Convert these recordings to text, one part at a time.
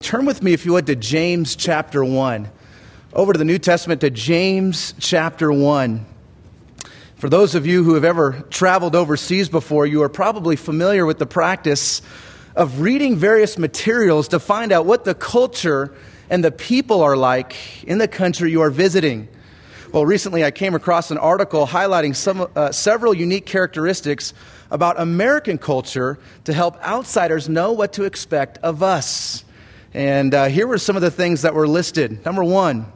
Turn with me, if you would, to James chapter 1. Over to the New Testament to James chapter 1. For those of you who have ever traveled overseas before, you are probably familiar with the practice of reading various materials to find out what the culture and the people are like in the country you are visiting. Well, recently I came across an article highlighting some, uh, several unique characteristics about American culture to help outsiders know what to expect of us. And uh, here were some of the things that were listed. Number one,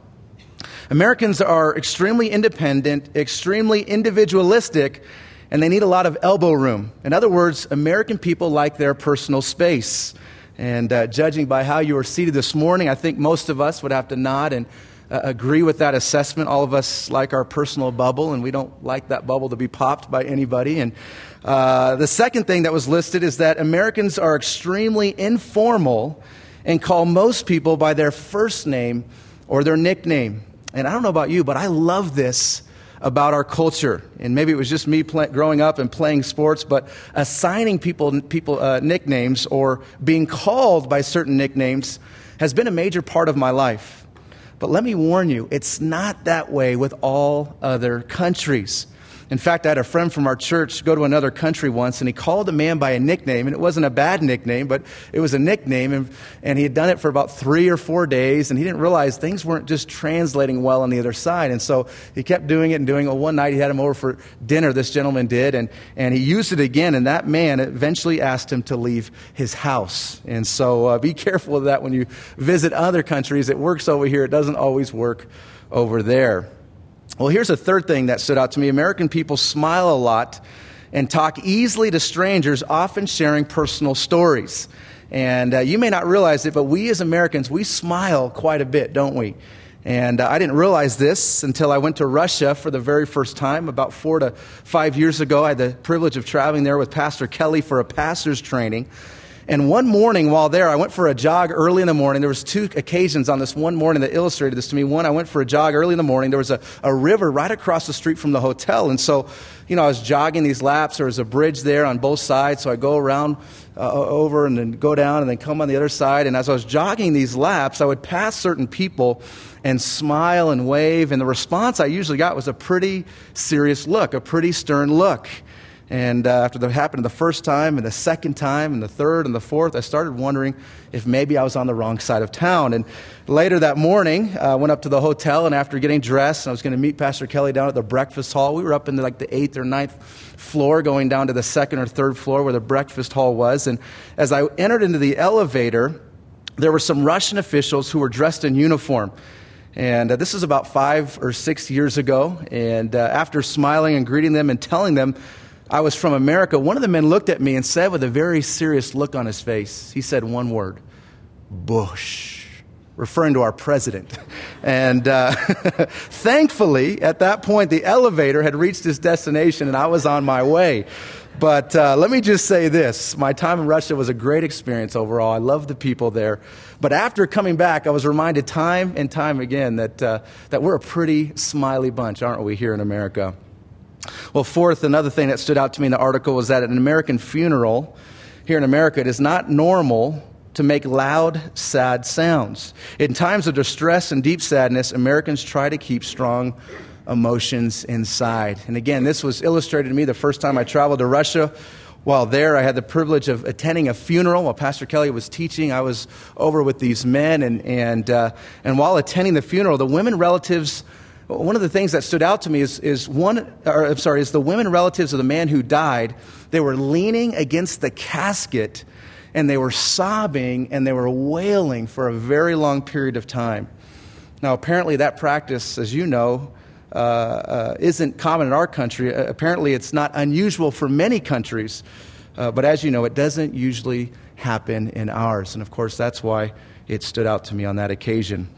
Americans are extremely independent, extremely individualistic, and they need a lot of elbow room. In other words, American people like their personal space. And uh, judging by how you were seated this morning, I think most of us would have to nod and uh, agree with that assessment. All of us like our personal bubble, and we don't like that bubble to be popped by anybody. And uh, the second thing that was listed is that Americans are extremely informal and call most people by their first name or their nickname. And I don't know about you, but I love this about our culture. And maybe it was just me play, growing up and playing sports, but assigning people, people uh, nicknames or being called by certain nicknames has been a major part of my life. But let me warn you, it's not that way with all other countries. In fact, I had a friend from our church go to another country once, and he called a man by a nickname, and it wasn't a bad nickname, but it was a nickname, and, and he had done it for about three or four days, and he didn't realize things weren't just translating well on the other side. And so he kept doing it and doing it. One night he had him over for dinner, this gentleman did, and, and he used it again, and that man eventually asked him to leave his house. And so uh, be careful of that when you visit other countries. It works over here, it doesn't always work over there. Well, here's a third thing that stood out to me American people smile a lot and talk easily to strangers, often sharing personal stories. And uh, you may not realize it, but we as Americans, we smile quite a bit, don't we? And uh, I didn't realize this until I went to Russia for the very first time about four to five years ago. I had the privilege of traveling there with Pastor Kelly for a pastor's training. And one morning while there, I went for a jog early in the morning. There was two occasions on this one morning that illustrated this to me. One, I went for a jog early in the morning. There was a, a river right across the street from the hotel. And so, you know, I was jogging these laps. There was a bridge there on both sides. So I go around uh, over and then go down and then come on the other side. And as I was jogging these laps, I would pass certain people and smile and wave. And the response I usually got was a pretty serious look, a pretty stern look. And uh, after that happened the first time, and the second time, and the third, and the fourth, I started wondering if maybe I was on the wrong side of town. And later that morning, I uh, went up to the hotel, and after getting dressed, I was going to meet Pastor Kelly down at the breakfast hall. We were up in the, like the eighth or ninth floor, going down to the second or third floor where the breakfast hall was. And as I entered into the elevator, there were some Russian officials who were dressed in uniform. And uh, this is about five or six years ago. And uh, after smiling and greeting them and telling them I was from America, one of the men looked at me and said with a very serious look on his face, he said one word Bush, referring to our president. And uh, thankfully, at that point, the elevator had reached its destination and I was on my way. But uh, let me just say this my time in Russia was a great experience overall. I loved the people there. But after coming back, I was reminded time and time again that, uh, that we're a pretty smiley bunch, aren't we, here in America? Well, fourth, another thing that stood out to me in the article was that at an American funeral here in America, it is not normal to make loud, sad sounds. In times of distress and deep sadness, Americans try to keep strong emotions inside. And again, this was illustrated to me the first time I traveled to Russia. While there, I had the privilege of attending a funeral while Pastor Kelly was teaching. I was over with these men, and, and, uh, and while attending the funeral, the women relatives one of the things that stood out to me is, is one, or, I'm sorry, is the women relatives of the man who died, they were leaning against the casket and they were sobbing and they were wailing for a very long period of time. Now, apparently, that practice, as you know, uh, uh, isn't common in our country. Uh, apparently, it's not unusual for many countries. Uh, but as you know, it doesn't usually happen in ours. And of course, that's why it stood out to me on that occasion.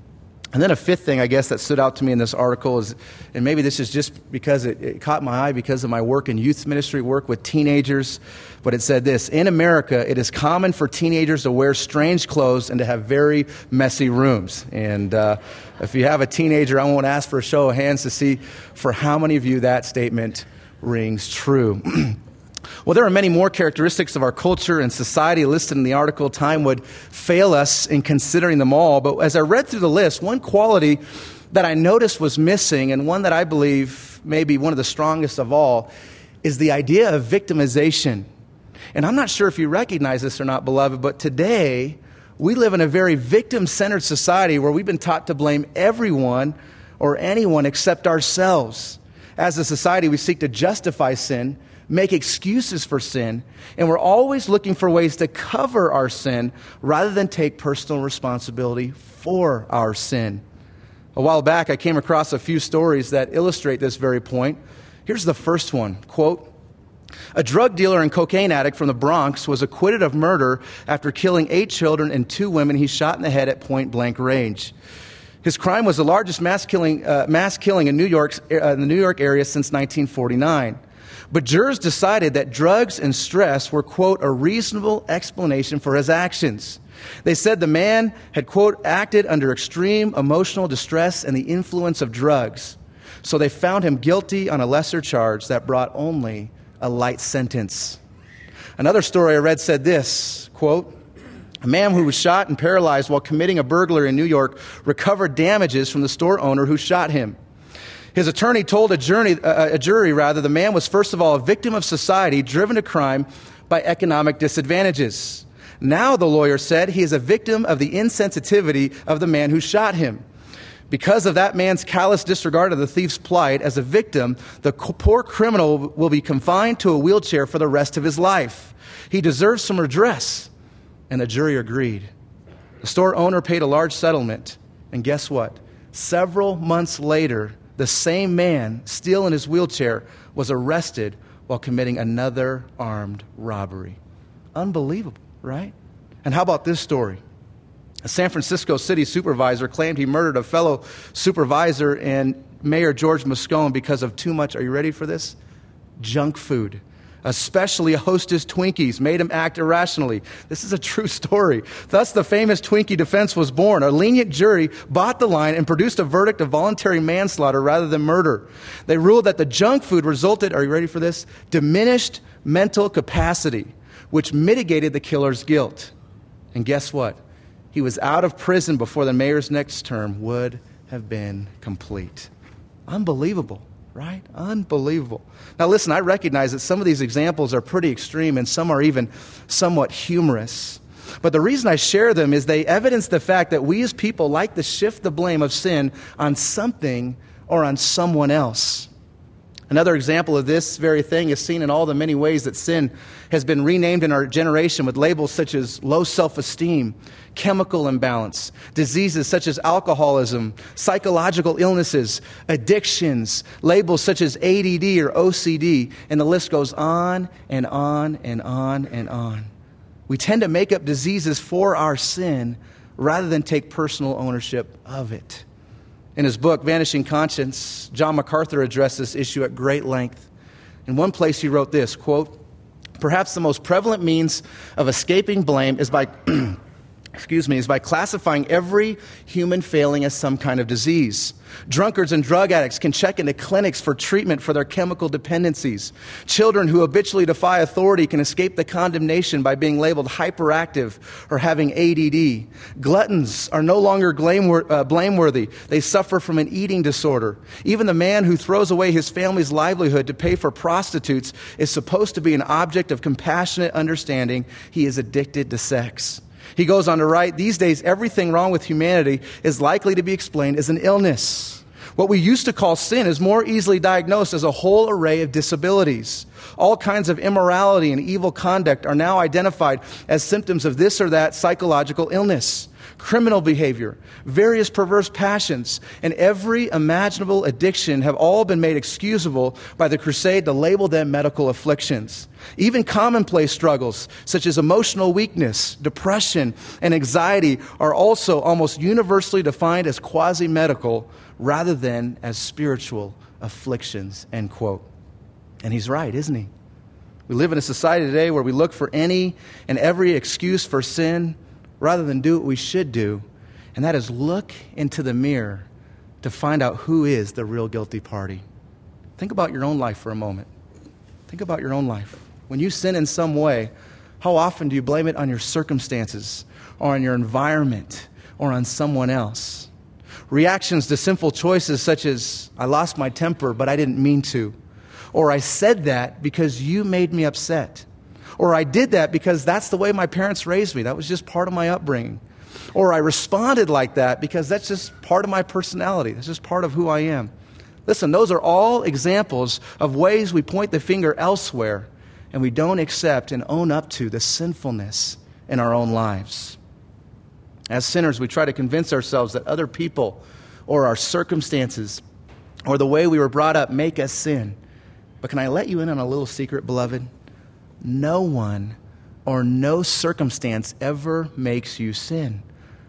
And then a fifth thing, I guess, that stood out to me in this article is, and maybe this is just because it, it, caught my eye because of my work in youth ministry, work with teenagers, but it said this In America, it is common for teenagers to wear strange clothes and to have very messy rooms. And uh, if you have a teenager, I won't ask for a show of hands to see for how many of you that statement rings true. Well, there are many more characteristics of our culture and society listed in the article. Time would fail us in considering them all. But as I read through the list, one quality that I noticed was missing, and one that I believe may be one of the strongest of all, is the idea of victimization. And I'm not sure if you recognize this or not, beloved, but today we live in a very victim centered society where we've been taught to blame everyone or anyone except ourselves. As a society, we seek to justify sin make excuses for sin, and we're always looking for ways to cover our sin rather than take personal responsibility for our sin. A while back, I came across a few stories that illustrate this very point. Here's the first one quote, a drug dealer and cocaine addict from the Bronx was acquitted of murder after killing eight children and two women he shot in the head at point blank range. His crime was the largest mass killing, uh, mass killing in, New York, uh, in the New York area since 1949. But jurors decided that drugs and stress were, quote, a reasonable explanation for his actions. They said the man had, quote, acted under extreme emotional distress and the influence of drugs. So they found him guilty on a lesser charge that brought only a light sentence. Another story I read said this, quote, a man who was shot and paralyzed while committing a burglary in New York recovered damages from the store owner who shot him. His attorney told a, jury, uh, a jury, rather, the man was first of all a victim of society driven to crime by economic disadvantages. Now, the lawyer said, he is a victim of the insensitivity of the man who shot him. Because of that man's callous disregard of the thief's plight, as a victim, the poor criminal will be confined to a wheelchair for the rest of his life. He deserves some redress. And the jury agreed. The store owner paid a large settlement. And guess what? Several months later, the same man, still in his wheelchair, was arrested while committing another armed robbery. Unbelievable, right? And how about this story? A San Francisco city supervisor claimed he murdered a fellow supervisor and Mayor George Moscone because of too much, are you ready for this? Junk food especially hostess Twinkies, made him act irrationally. This is a true story. Thus, the famous Twinkie defense was born. A lenient jury bought the line and produced a verdict of voluntary manslaughter rather than murder. They ruled that the junk food resulted, are you ready for this? Diminished mental capacity, which mitigated the killer's guilt. And guess what? He was out of prison before the mayor's next term would have been complete. Unbelievable right? Unbelievable. Now, listen, I recognize that some of these examples are pretty extreme and some are even somewhat humorous. But the reason I share them is they evidence the fact that we as people like to shift the blame of sin on something or on someone else. Another example of this very thing is seen in all the many ways that sin has been renamed in our generation with labels such as low self esteem, chemical imbalance, diseases such as alcoholism, psychological illnesses, addictions, labels such as ADD or OCD, and the list goes on and on and on and on. We tend to make up diseases for our sin rather than take personal ownership of it. In his book, Vanishing Conscience, John MacArthur addressed this issue at great length. In one place, he wrote this quote, Perhaps the most prevalent means of escaping blame is by excuse me, is by classifying every human failing as some kind of disease. Drunkards and drug addicts can check into clinics for treatment for their chemical dependencies. Children who habitually defy authority can escape the condemnation by being labeled hyperactive or having ADD. Gluttons are no longer uh, blameworthy. They suffer from an eating disorder. Even the man who throws away his family's livelihood to pay for prostitutes is supposed to be an object of compassionate understanding. He is addicted to sex. He goes on to write These days, everything wrong with humanity is likely to be explained as an illness. What we used to call sin is more easily diagnosed as a whole array of disabilities. All kinds of immorality and evil conduct are now identified as symptoms of this or that psychological illness criminal behavior, various perverse passions, and every imaginable addiction have all been made excusable by the crusade to label them medical afflictions. Even commonplace struggles, such as emotional weakness, depression, and anxiety, are also almost universally defined as quasi medical rather than as spiritual afflictions. End quote. And he's right, isn't he? We live in a society today where we look for any and every excuse for sin rather than do what we should do, and that is look into the mirror to find out who is the real guilty party. Think about your own life for a moment. Think about your own life. When you sin in some way, how often do you blame it on your circumstances or on your environment or on someone else? Reactions to sinful choices such as, I lost my temper, but I didn't mean to. Or I said that because you made me upset. Or I did that because that's the way my parents raised me. That was just part of my upbringing. Or I responded like that because that's just part of my personality. That's just part of who I am. Listen, those are all examples of ways we point the finger elsewhere and we don't accept and own up to the sinfulness in our own lives. As sinners, we try to convince ourselves that other people or our circumstances or the way we were brought up make us sin. But can I let you in on a little secret, beloved? No one or no circumstance ever makes you sin.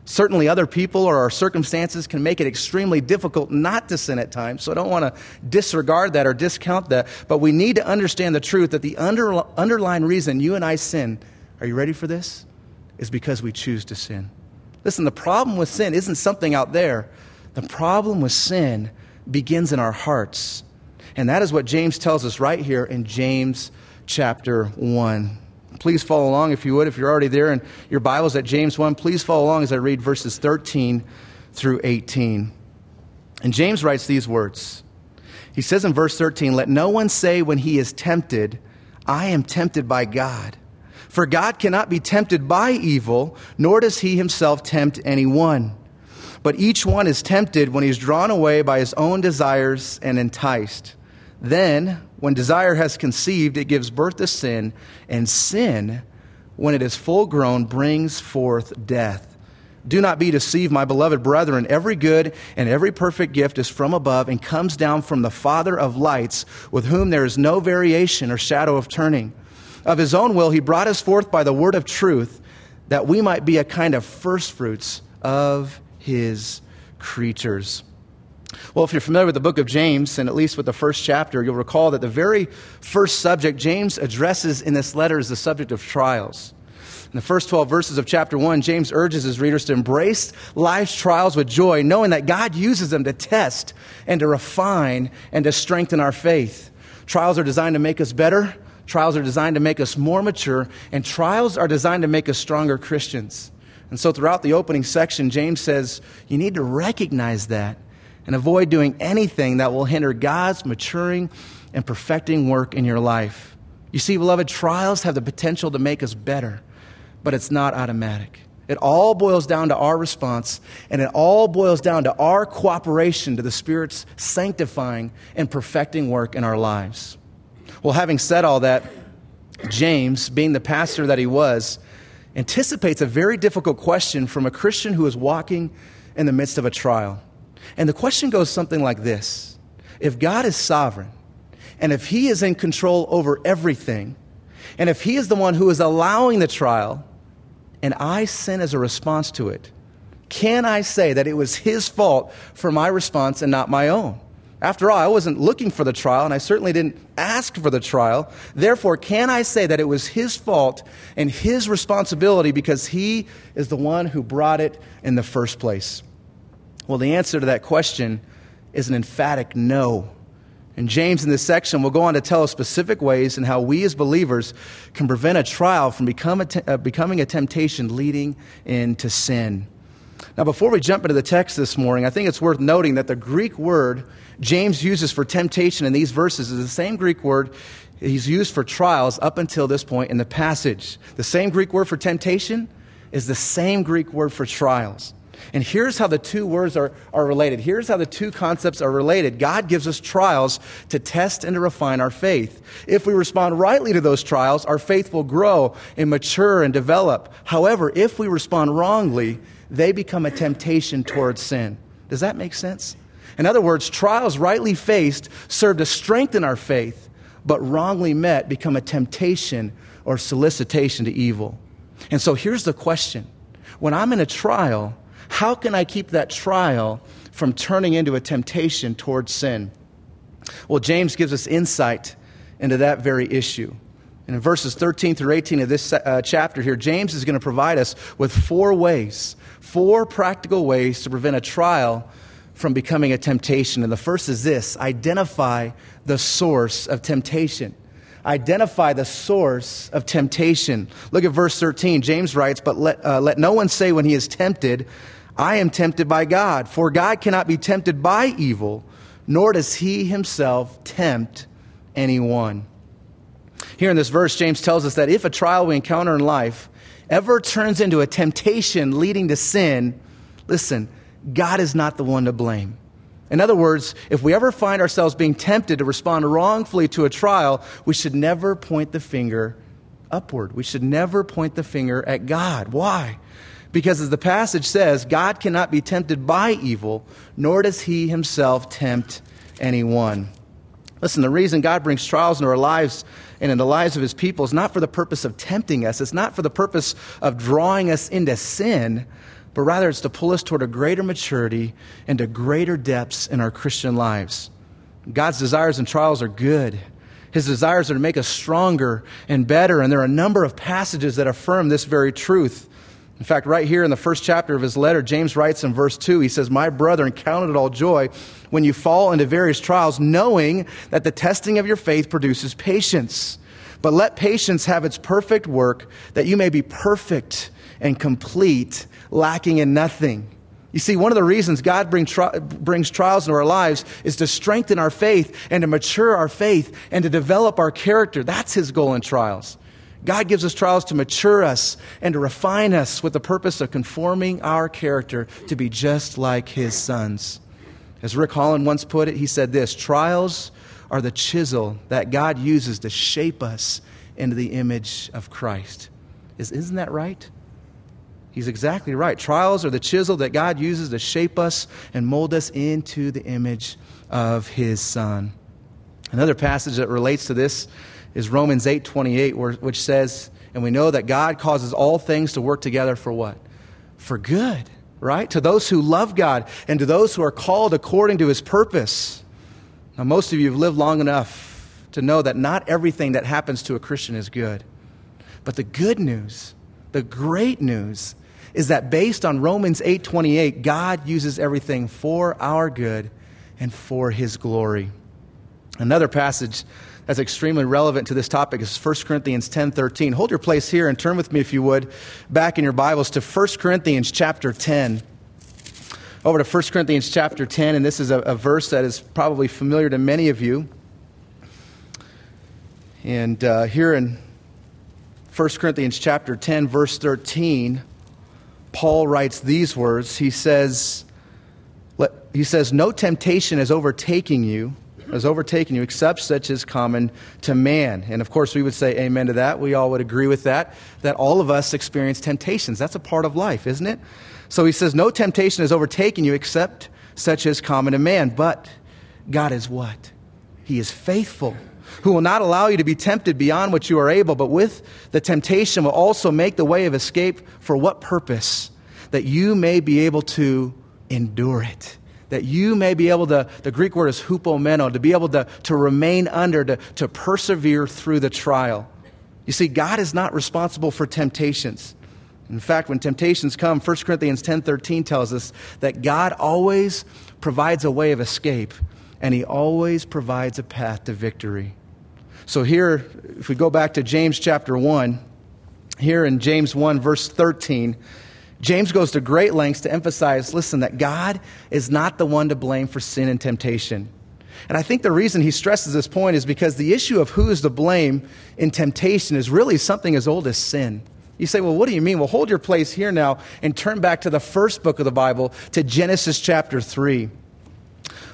Certainly, other people or our circumstances can make it extremely difficult not to sin at times, so I don't want to disregard that or discount that. But we need to understand the truth that the under, underlying reason you and I sin, are you ready for this? Is because we choose to sin. Listen, the problem with sin isn't something out there, the problem with sin begins in our hearts. And that is what James tells us right here in James chapter 1. Please follow along if you would. If you're already there and your Bible's at James 1, please follow along as I read verses 13 through 18. And James writes these words. He says in verse 13, Let no one say when he is tempted, I am tempted by God. For God cannot be tempted by evil, nor does he himself tempt anyone. But each one is tempted when he is drawn away by his own desires and enticed. Then, when desire has conceived, it gives birth to sin, and sin, when it is full grown, brings forth death. Do not be deceived, my beloved brethren. Every good and every perfect gift is from above and comes down from the Father of lights, with whom there is no variation or shadow of turning. Of his own will, he brought us forth by the word of truth, that we might be a kind of firstfruits of his creatures. Well, if you're familiar with the book of James, and at least with the first chapter, you'll recall that the very first subject James addresses in this letter is the subject of trials. In the first 12 verses of chapter 1, James urges his readers to embrace life's trials with joy, knowing that God uses them to test and to refine and to strengthen our faith. Trials are designed to make us better, trials are designed to make us more mature, and trials are designed to make us stronger Christians. And so, throughout the opening section, James says you need to recognize that and avoid doing anything that will hinder God's maturing and perfecting work in your life. You see, beloved, trials have the potential to make us better, but it's not automatic. It all boils down to our response, and it all boils down to our cooperation to the Spirit's sanctifying and perfecting work in our lives. Well, having said all that, James, being the pastor that he was, anticipates a very difficult question from a Christian who is walking in the midst of a trial. And the question goes something like this If God is sovereign, and if He is in control over everything, and if He is the one who is allowing the trial, and I sin as a response to it, can I say that it was His fault for my response and not my own? After all, I wasn't looking for the trial, and I certainly didn't ask for the trial. Therefore, can I say that it was his fault and his responsibility because he is the one who brought it in the first place? Well, the answer to that question is an emphatic no. And James, in this section, will go on to tell us specific ways in how we as believers can prevent a trial from become a te- uh, becoming a temptation leading into sin. Now, before we jump into the text this morning, I think it's worth noting that the Greek word James uses for temptation in these verses is the same Greek word he's used for trials up until this point in the passage. The same Greek word for temptation is the same Greek word for trials. And here's how the two words are, are related. Here's how the two concepts are related. God gives us trials to test and to refine our faith. If we respond rightly to those trials, our faith will grow and mature and develop. However, if we respond wrongly, they become a temptation towards sin. Does that make sense? In other words, trials rightly faced serve to strengthen our faith, but wrongly met become a temptation or solicitation to evil. And so here's the question When I'm in a trial, how can I keep that trial from turning into a temptation towards sin? Well, James gives us insight into that very issue. And in verses 13 through 18 of this uh, chapter here, James is going to provide us with four ways, four practical ways to prevent a trial from becoming a temptation. And the first is this identify the source of temptation. identify the source of temptation. Look at verse 13. James writes, But let, uh, let no one say when he is tempted, I am tempted by God. For God cannot be tempted by evil, nor does he himself tempt anyone. Here in this verse, James tells us that if a trial we encounter in life ever turns into a temptation leading to sin, listen, God is not the one to blame. In other words, if we ever find ourselves being tempted to respond wrongfully to a trial, we should never point the finger upward. We should never point the finger at God. Why? Because as the passage says, God cannot be tempted by evil, nor does he himself tempt anyone. Listen, the reason God brings trials into our lives and in the lives of his people is not for the purpose of tempting us, it's not for the purpose of drawing us into sin, but rather it's to pull us toward a greater maturity and to greater depths in our Christian lives. God's desires and trials are good. His desires are to make us stronger and better, and there are a number of passages that affirm this very truth. In fact, right here in the first chapter of his letter, James writes in verse 2, he says, My brethren, count it all joy when you fall into various trials, knowing that the testing of your faith produces patience. But let patience have its perfect work, that you may be perfect and complete, lacking in nothing. You see, one of the reasons God bring tri- brings trials into our lives is to strengthen our faith and to mature our faith and to develop our character. That's His goal in trials. God gives us trials to mature us and to refine us with the purpose of conforming our character to be just like His sons. As Rick Holland once put it, he said this Trials are the chisel that God uses to shape us into the image of Christ. Is, isn't that right? He's exactly right. Trials are the chisel that God uses to shape us and mold us into the image of his son. Another passage that relates to this is Romans 8:28 which says, and we know that God causes all things to work together for what? For good, right? To those who love God and to those who are called according to his purpose. Now most of you have lived long enough to know that not everything that happens to a Christian is good. But the good news, the great news is that based on Romans 8:28, God uses everything for our good and for his glory. Another passage that's extremely relevant to this topic is 1 Corinthians 10:13. Hold your place here and turn with me if you would back in your Bibles to 1 Corinthians chapter 10. Over to 1 Corinthians chapter 10 and this is a, a verse that is probably familiar to many of you. And uh, here in 1 Corinthians chapter 10 verse 13 Paul writes these words. He says, he says, No temptation is overtaking you, has overtaken you, except such as common to man. And of course, we would say amen to that. We all would agree with that, that all of us experience temptations. That's a part of life, isn't it? So he says, No temptation has overtaken you except such as common to man. But God is what? He is faithful who will not allow you to be tempted beyond what you are able, but with the temptation will also make the way of escape for what purpose? That you may be able to endure it. That you may be able to, the Greek word is hupomeno, to be able to, to remain under, to, to persevere through the trial. You see, God is not responsible for temptations. In fact, when temptations come, 1 Corinthians 10:13 tells us that God always provides a way of escape and he always provides a path to victory. So, here, if we go back to James chapter 1, here in James 1, verse 13, James goes to great lengths to emphasize listen, that God is not the one to blame for sin and temptation. And I think the reason he stresses this point is because the issue of who is to blame in temptation is really something as old as sin. You say, well, what do you mean? Well, hold your place here now and turn back to the first book of the Bible, to Genesis chapter 3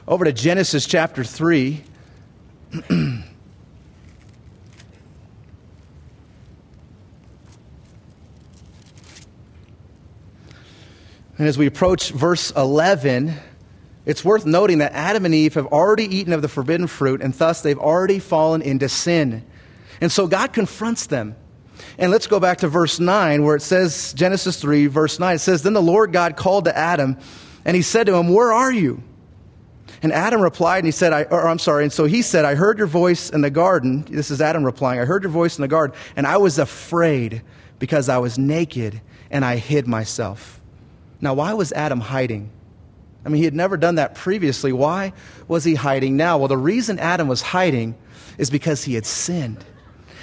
over to Genesis chapter 3. and as we approach verse 11, it's worth noting that Adam and Eve have already eaten of the forbidden fruit, and thus they've already fallen into sin. And so God confronts them. And let's go back to verse 9, where it says, Genesis 3, verse 9, it says, Then the Lord God called to Adam, and he said to him, Where are you? And Adam replied, and he said, I, or I'm sorry, and so he said, I heard your voice in the garden. This is Adam replying, I heard your voice in the garden, and I was afraid because I was naked and I hid myself. Now, why was Adam hiding? I mean, he had never done that previously. Why was he hiding now? Well, the reason Adam was hiding is because he had sinned.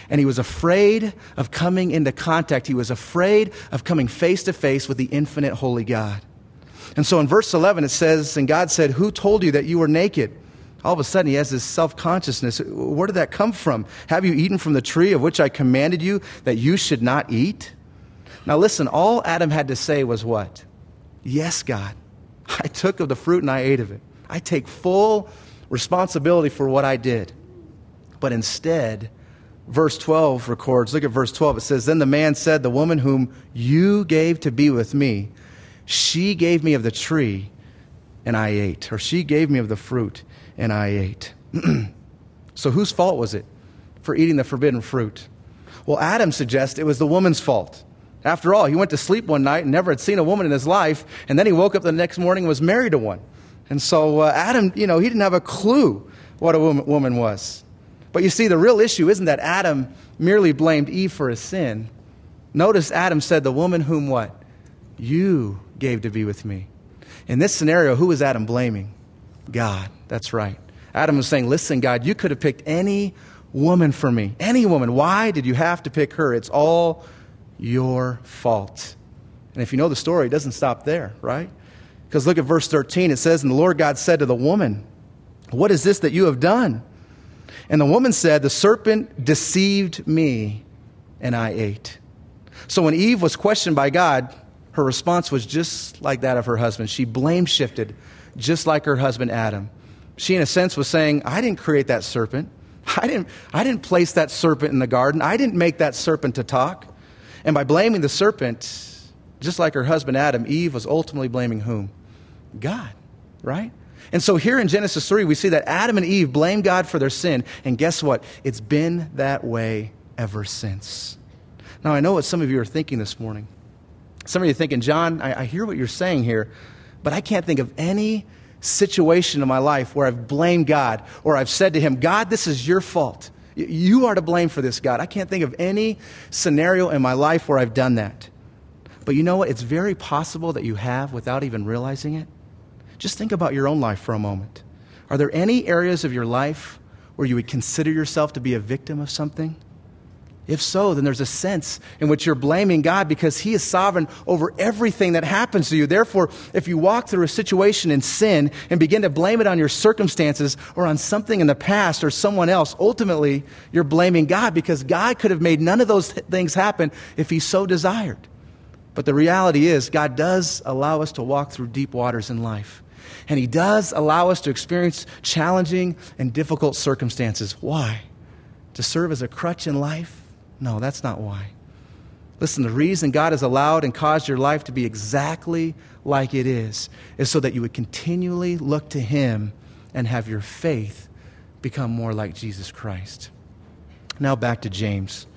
And he was afraid of coming into contact. He was afraid of coming face to face with the infinite holy God. And so in verse 11, it says, And God said, Who told you that you were naked? All of a sudden, he has this self consciousness. Where did that come from? Have you eaten from the tree of which I commanded you that you should not eat? Now, listen, all Adam had to say was what? Yes, God. I took of the fruit and I ate of it. I take full responsibility for what I did. But instead, verse 12 records look at verse 12. It says, Then the man said, The woman whom you gave to be with me, she gave me of the tree and I ate. Or she gave me of the fruit and I ate. so whose fault was it for eating the forbidden fruit? Well, Adam suggests it was the woman's fault. After all, he went to sleep one night and never had seen a woman in his life, and then he woke up the next morning and was married to one. And so uh, Adam, you know, he didn't have a clue what a woman, woman was. But you see, the real issue isn't that Adam merely blamed Eve for his sin. Notice Adam said, The woman whom what? You gave to be with me. In this scenario, who was Adam blaming? God. That's right. Adam was saying, Listen, God, you could have picked any woman for me. Any woman. Why did you have to pick her? It's all your fault. And if you know the story, it doesn't stop there, right? Because look at verse 13. It says, And the Lord God said to the woman, What is this that you have done? And the woman said, The serpent deceived me, and I ate. So when Eve was questioned by God, her response was just like that of her husband. She blame shifted, just like her husband Adam. She, in a sense, was saying, I didn't create that serpent. I didn't, I didn't place that serpent in the garden. I didn't make that serpent to talk. And by blaming the serpent, just like her husband Adam, Eve was ultimately blaming whom? God, right? And so here in Genesis 3, we see that Adam and Eve blame God for their sin. And guess what? It's been that way ever since. Now, I know what some of you are thinking this morning. Some of you are thinking, John, I, I hear what you're saying here, but I can't think of any situation in my life where I've blamed God or I've said to Him, God, this is your fault. You are to blame for this, God. I can't think of any scenario in my life where I've done that. But you know what? It's very possible that you have without even realizing it. Just think about your own life for a moment. Are there any areas of your life where you would consider yourself to be a victim of something? If so, then there's a sense in which you're blaming God because He is sovereign over everything that happens to you. Therefore, if you walk through a situation in sin and begin to blame it on your circumstances or on something in the past or someone else, ultimately you're blaming God because God could have made none of those things happen if He so desired. But the reality is, God does allow us to walk through deep waters in life. And He does allow us to experience challenging and difficult circumstances. Why? To serve as a crutch in life? No, that's not why. Listen, the reason God has allowed and caused your life to be exactly like it is is so that you would continually look to Him and have your faith become more like Jesus Christ. Now back to James.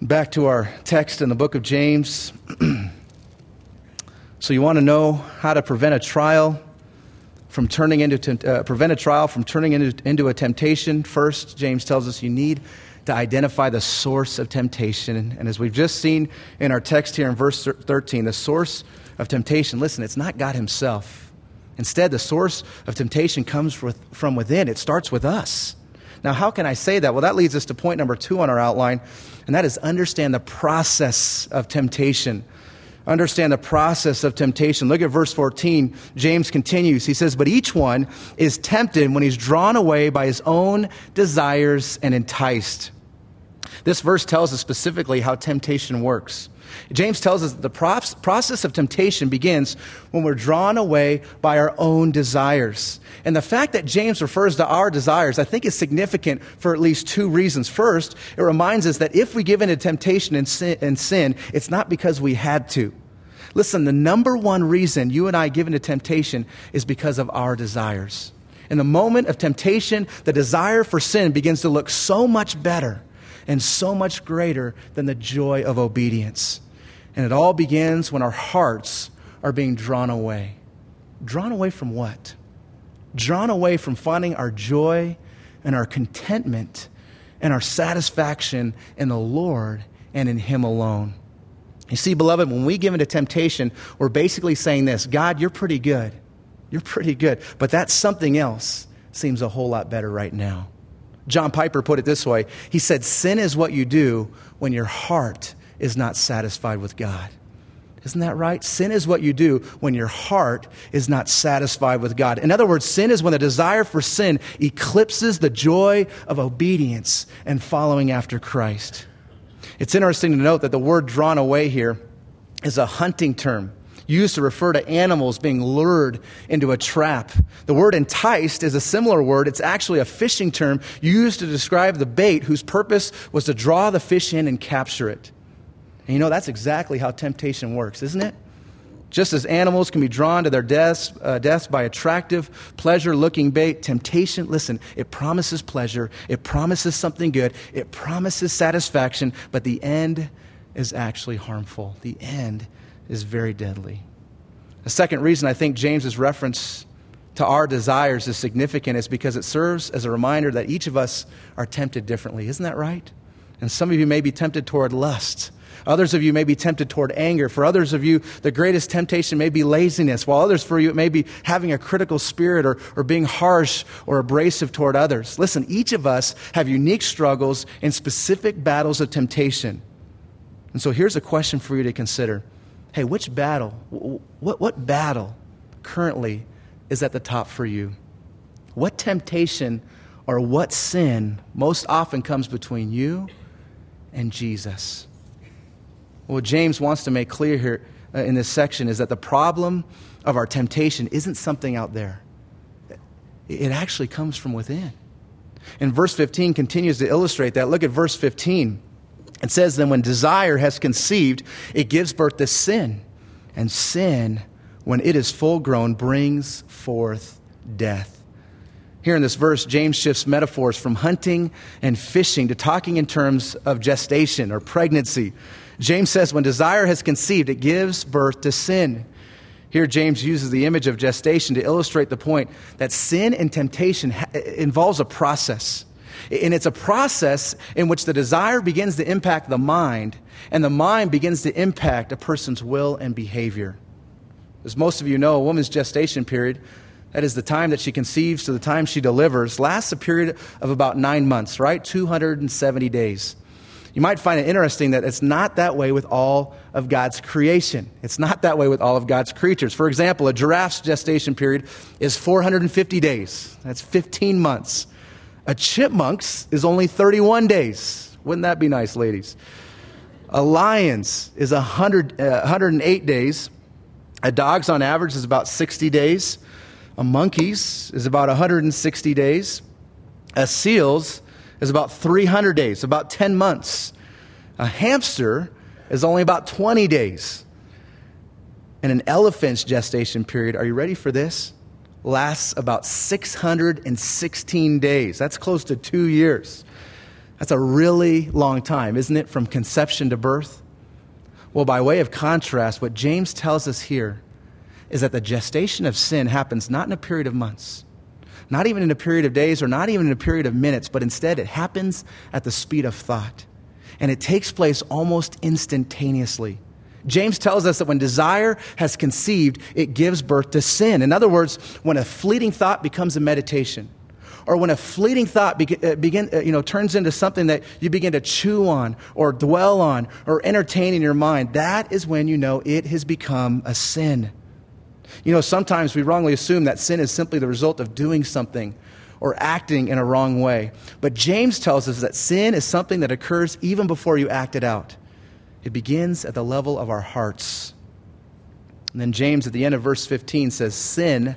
Back to our text in the book of James. so you want to know how to prevent a trial from turning into uh, prevent a trial from turning into, into a temptation. First, James tells us you need to identify the source of temptation. And as we've just seen in our text here in verse 13, the source of temptation, listen, it's not God Himself. Instead, the source of temptation comes from within, it starts with us. Now, how can I say that? Well, that leads us to point number two on our outline, and that is understand the process of temptation. Understand the process of temptation. Look at verse 14. James continues. He says, But each one is tempted when he's drawn away by his own desires and enticed. This verse tells us specifically how temptation works. James tells us that the process of temptation begins when we're drawn away by our own desires. And the fact that James refers to our desires, I think, is significant for at least two reasons. First, it reminds us that if we give in to temptation and sin, and sin it's not because we had to. Listen, the number one reason you and I give in to temptation is because of our desires. In the moment of temptation, the desire for sin begins to look so much better and so much greater than the joy of obedience. And it all begins when our hearts are being drawn away. Drawn away from what? Drawn away from finding our joy and our contentment and our satisfaction in the Lord and in Him alone. You see, beloved, when we give into temptation, we're basically saying this God, you're pretty good. You're pretty good. But that something else seems a whole lot better right now. John Piper put it this way He said, Sin is what you do when your heart is not satisfied with God. Isn't that right? Sin is what you do when your heart is not satisfied with God. In other words, sin is when the desire for sin eclipses the joy of obedience and following after Christ. It's interesting to note that the word drawn away here is a hunting term used to refer to animals being lured into a trap. The word enticed is a similar word. It's actually a fishing term used to describe the bait whose purpose was to draw the fish in and capture it. And you know, that's exactly how temptation works, isn't it? Just as animals can be drawn to their deaths, uh, deaths by attractive, pleasure looking bait, temptation, listen, it promises pleasure, it promises something good, it promises satisfaction, but the end is actually harmful. The end is very deadly. The second reason I think James's reference to our desires is significant is because it serves as a reminder that each of us are tempted differently. Isn't that right? And some of you may be tempted toward lust. Others of you may be tempted toward anger. For others of you, the greatest temptation may be laziness, while others for you, it may be having a critical spirit or, or being harsh or abrasive toward others. Listen, each of us have unique struggles and specific battles of temptation. And so here's a question for you to consider Hey, which battle, what, what battle currently is at the top for you? What temptation or what sin most often comes between you and Jesus? What James wants to make clear here uh, in this section is that the problem of our temptation isn't something out there, it actually comes from within. And verse 15 continues to illustrate that. Look at verse 15. It says, Then when desire has conceived, it gives birth to sin. And sin, when it is full grown, brings forth death. Here in this verse, James shifts metaphors from hunting and fishing to talking in terms of gestation or pregnancy. James says, When desire has conceived, it gives birth to sin. Here, James uses the image of gestation to illustrate the point that sin and temptation involves a process. And it's a process in which the desire begins to impact the mind, and the mind begins to impact a person's will and behavior. As most of you know, a woman's gestation period, that is the time that she conceives to the time she delivers, lasts a period of about nine months, right? 270 days. You might find it interesting that it's not that way with all of God's creation. It's not that way with all of God's creatures. For example, a giraffe's gestation period is 450 days. That's 15 months. A chipmunk's is only 31 days. Wouldn't that be nice, ladies? A lion's is 100, uh, 108 days. A dog's on average is about 60 days. A monkey's is about 160 days. A seal's is about 300 days, about 10 months. A hamster is only about 20 days. And an elephant's gestation period, are you ready for this? Lasts about 616 days. That's close to two years. That's a really long time, isn't it, from conception to birth? Well, by way of contrast, what James tells us here is that the gestation of sin happens not in a period of months, not even in a period of days, or not even in a period of minutes, but instead it happens at the speed of thought. And it takes place almost instantaneously. James tells us that when desire has conceived, it gives birth to sin. In other words, when a fleeting thought becomes a meditation, or when a fleeting thought uh, begin, uh, you know, turns into something that you begin to chew on or dwell on or entertain in your mind, that is when you know it has become a sin. You know, sometimes we wrongly assume that sin is simply the result of doing something or acting in a wrong way. But James tells us that sin is something that occurs even before you act it out. It begins at the level of our hearts. And then James at the end of verse 15 says, Sin,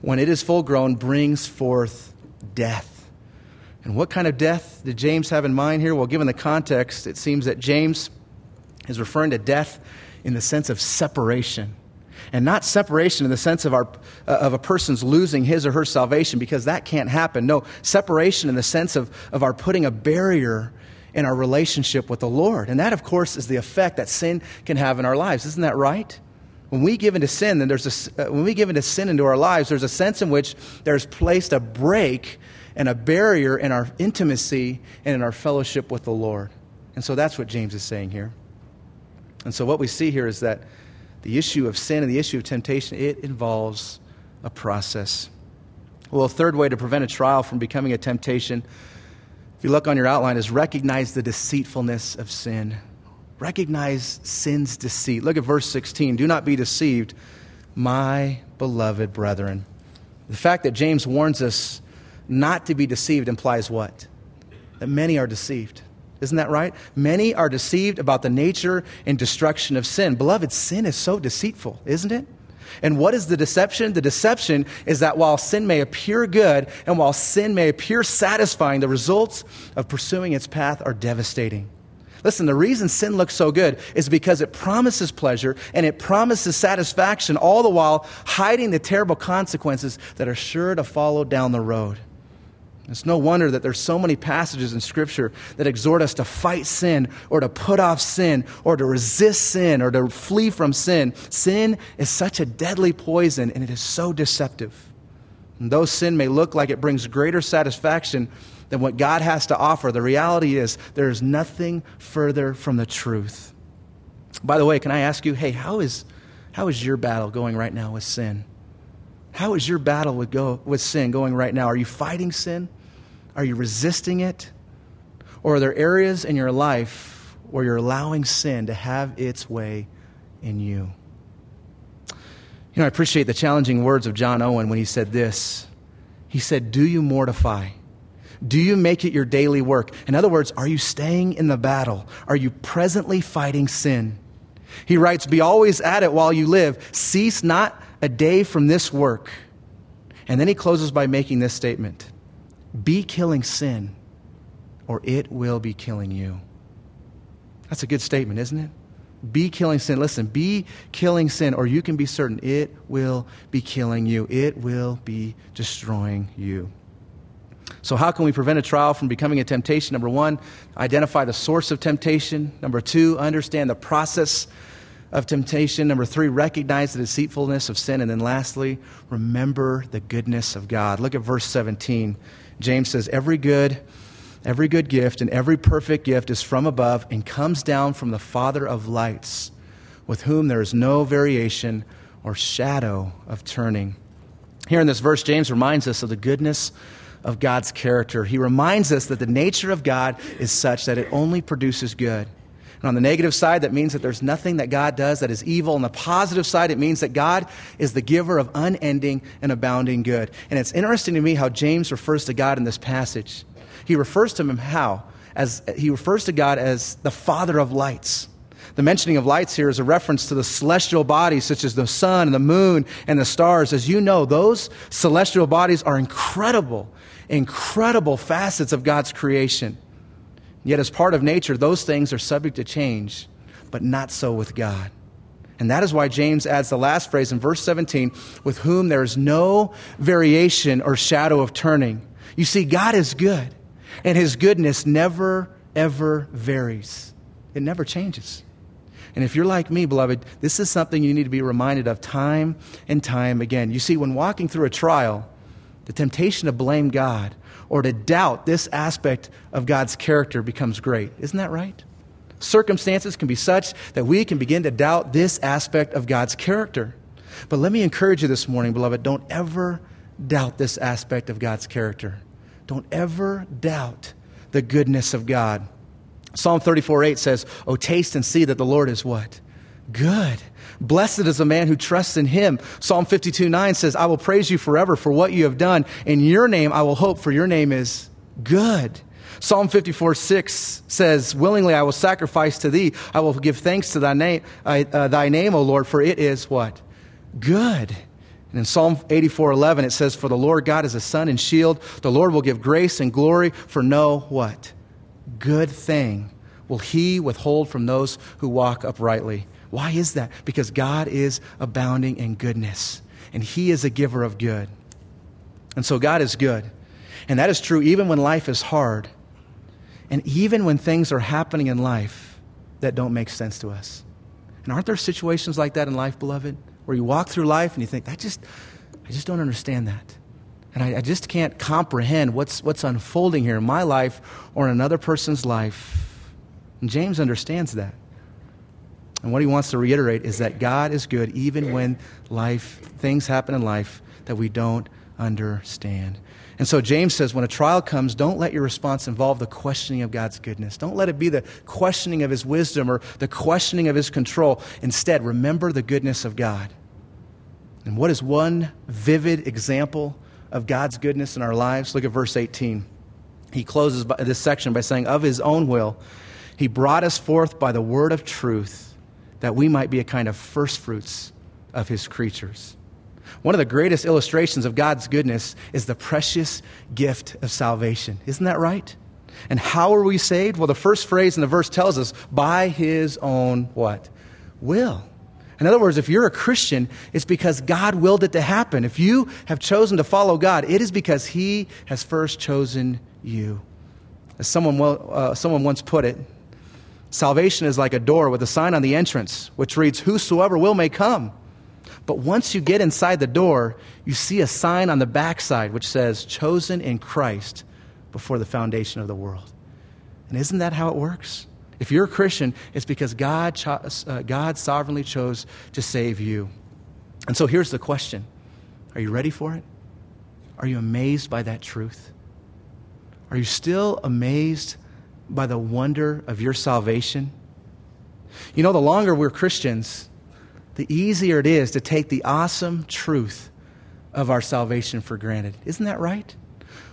when it is full grown, brings forth death. And what kind of death did James have in mind here? Well, given the context, it seems that James is referring to death in the sense of separation. And not separation in the sense of, our, uh, of a person's losing his or her salvation, because that can't happen. No, separation in the sense of, of our putting a barrier in our relationship with the Lord. And that, of course, is the effect that sin can have in our lives. Isn't that right? When we give into sin, then there's a, uh, when we give into sin into our lives, there's a sense in which there's placed a break and a barrier in our intimacy and in our fellowship with the Lord. And so that's what James is saying here. And so what we see here is that the issue of sin and the issue of temptation, it involves a process. Well, a third way to prevent a trial from becoming a temptation you look on your outline, is recognize the deceitfulness of sin. Recognize sin's deceit. Look at verse 16. Do not be deceived, my beloved brethren. The fact that James warns us not to be deceived implies what? That many are deceived. Isn't that right? Many are deceived about the nature and destruction of sin. Beloved, sin is so deceitful, isn't it? And what is the deception? The deception is that while sin may appear good and while sin may appear satisfying, the results of pursuing its path are devastating. Listen, the reason sin looks so good is because it promises pleasure and it promises satisfaction, all the while hiding the terrible consequences that are sure to follow down the road. It's no wonder that there's so many passages in Scripture that exhort us to fight sin or to put off sin or to resist sin or to flee from sin. Sin is such a deadly poison and it is so deceptive. And though sin may look like it brings greater satisfaction than what God has to offer, the reality is there is nothing further from the truth. By the way, can I ask you, hey, how is, how is your battle going right now with sin? How is your battle with, go, with sin going right now? Are you fighting sin? Are you resisting it? Or are there areas in your life where you're allowing sin to have its way in you? You know, I appreciate the challenging words of John Owen when he said this. He said, Do you mortify? Do you make it your daily work? In other words, are you staying in the battle? Are you presently fighting sin? He writes, Be always at it while you live. Cease not a day from this work. And then he closes by making this statement Be killing sin, or it will be killing you. That's a good statement, isn't it? Be killing sin. Listen, be killing sin, or you can be certain it will be killing you. It will be destroying you. So, how can we prevent a trial from becoming a temptation? Number one, identify the source of temptation. Number two, understand the process of temptation. Number three, recognize the deceitfulness of sin. And then lastly, remember the goodness of God. Look at verse 17. James says, Every good, every good gift and every perfect gift is from above and comes down from the Father of lights, with whom there is no variation or shadow of turning. Here in this verse, James reminds us of the goodness of God's character. He reminds us that the nature of God is such that it only produces good. And on the negative side, that means that there's nothing that God does that is evil. On the positive side, it means that God is the giver of unending and abounding good. And it's interesting to me how James refers to God in this passage. He refers to him how? As he refers to God as the Father of lights. The mentioning of lights here is a reference to the celestial bodies such as the sun and the moon and the stars. As you know, those celestial bodies are incredible, incredible facets of God's creation. Yet, as part of nature, those things are subject to change, but not so with God. And that is why James adds the last phrase in verse 17 with whom there is no variation or shadow of turning. You see, God is good, and his goodness never, ever varies, it never changes. And if you're like me, beloved, this is something you need to be reminded of time and time again. You see, when walking through a trial, the temptation to blame God or to doubt this aspect of God's character becomes great. Isn't that right? Circumstances can be such that we can begin to doubt this aspect of God's character. But let me encourage you this morning, beloved, don't ever doubt this aspect of God's character. Don't ever doubt the goodness of God. Psalm 34 8 says, Oh, taste and see that the Lord is what? Good. Blessed is the man who trusts in him. Psalm 52 9 says, I will praise you forever for what you have done. In your name I will hope, for your name is good. Psalm 54 6 says, Willingly I will sacrifice to thee. I will give thanks to thy name, uh, thy name, O Lord, for it is what? Good. And in Psalm 84 11, it says, For the Lord God is a sun and shield. The Lord will give grace and glory for no what? Good thing will he withhold from those who walk uprightly. Why is that? Because God is abounding in goodness, and He is a giver of good. And so God is good. And that is true even when life is hard, and even when things are happening in life that don't make sense to us. And aren't there situations like that in life, beloved, where you walk through life and you think, that just, I just don't understand that. And I, I just can't comprehend what's, what's unfolding here in my life or in another person's life. And James understands that. And what he wants to reiterate is that God is good even when life, things happen in life that we don't understand. And so James says when a trial comes, don't let your response involve the questioning of God's goodness. Don't let it be the questioning of his wisdom or the questioning of his control. Instead, remember the goodness of God. And what is one vivid example of God's goodness in our lives? Look at verse 18. He closes this section by saying, Of his own will, he brought us forth by the word of truth, that we might be a kind of firstfruits of his creatures. One of the greatest illustrations of God's goodness is the precious gift of salvation. Isn't that right? And how are we saved? Well, the first phrase in the verse tells us by his own what? Will. In other words, if you're a Christian, it's because God willed it to happen. If you have chosen to follow God, it is because he has first chosen you. As someone, well, uh, someone once put it, salvation is like a door with a sign on the entrance which reads, Whosoever will may come. But once you get inside the door, you see a sign on the backside which says, Chosen in Christ before the foundation of the world. And isn't that how it works? If you're a Christian, it's because God, cho- uh, God sovereignly chose to save you. And so here's the question Are you ready for it? Are you amazed by that truth? Are you still amazed by the wonder of your salvation? You know, the longer we're Christians, the easier it is to take the awesome truth of our salvation for granted. Isn't that right?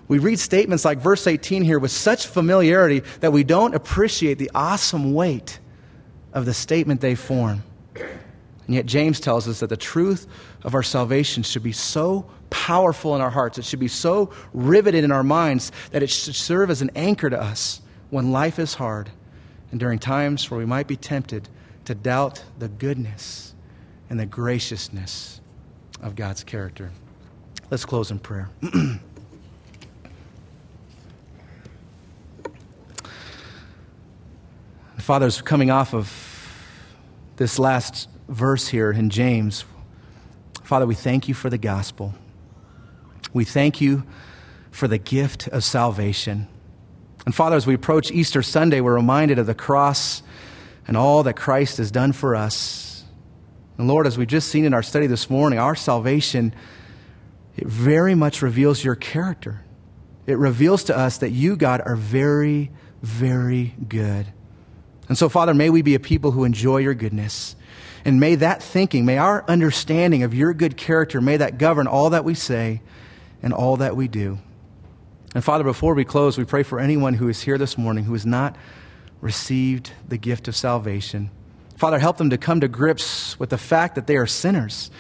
We read statements like verse 18 here with such familiarity that we don't appreciate the awesome weight of the statement they form. And yet, James tells us that the truth of our salvation should be so powerful in our hearts, it should be so riveted in our minds that it should serve as an anchor to us when life is hard and during times where we might be tempted to doubt the goodness and the graciousness of God's character. Let's close in prayer. Father's coming off of this last verse here in James. Father, we thank you for the gospel. We thank you for the gift of salvation. And Father, as we approach Easter Sunday, we're reminded of the cross and all that Christ has done for us. And Lord, as we've just seen in our study this morning, our salvation, it very much reveals your character. It reveals to us that you, God, are very, very good. And so, Father, may we be a people who enjoy your goodness. And may that thinking, may our understanding of your good character, may that govern all that we say and all that we do. And Father, before we close, we pray for anyone who is here this morning who has not received the gift of salvation. Father, help them to come to grips with the fact that they are sinners.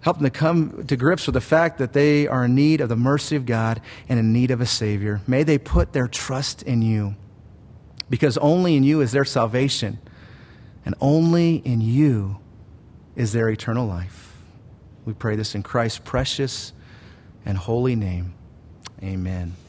Help them to come to grips with the fact that they are in need of the mercy of God and in need of a Savior. May they put their trust in you because only in you is their salvation, and only in you is their eternal life. We pray this in Christ's precious and holy name. Amen.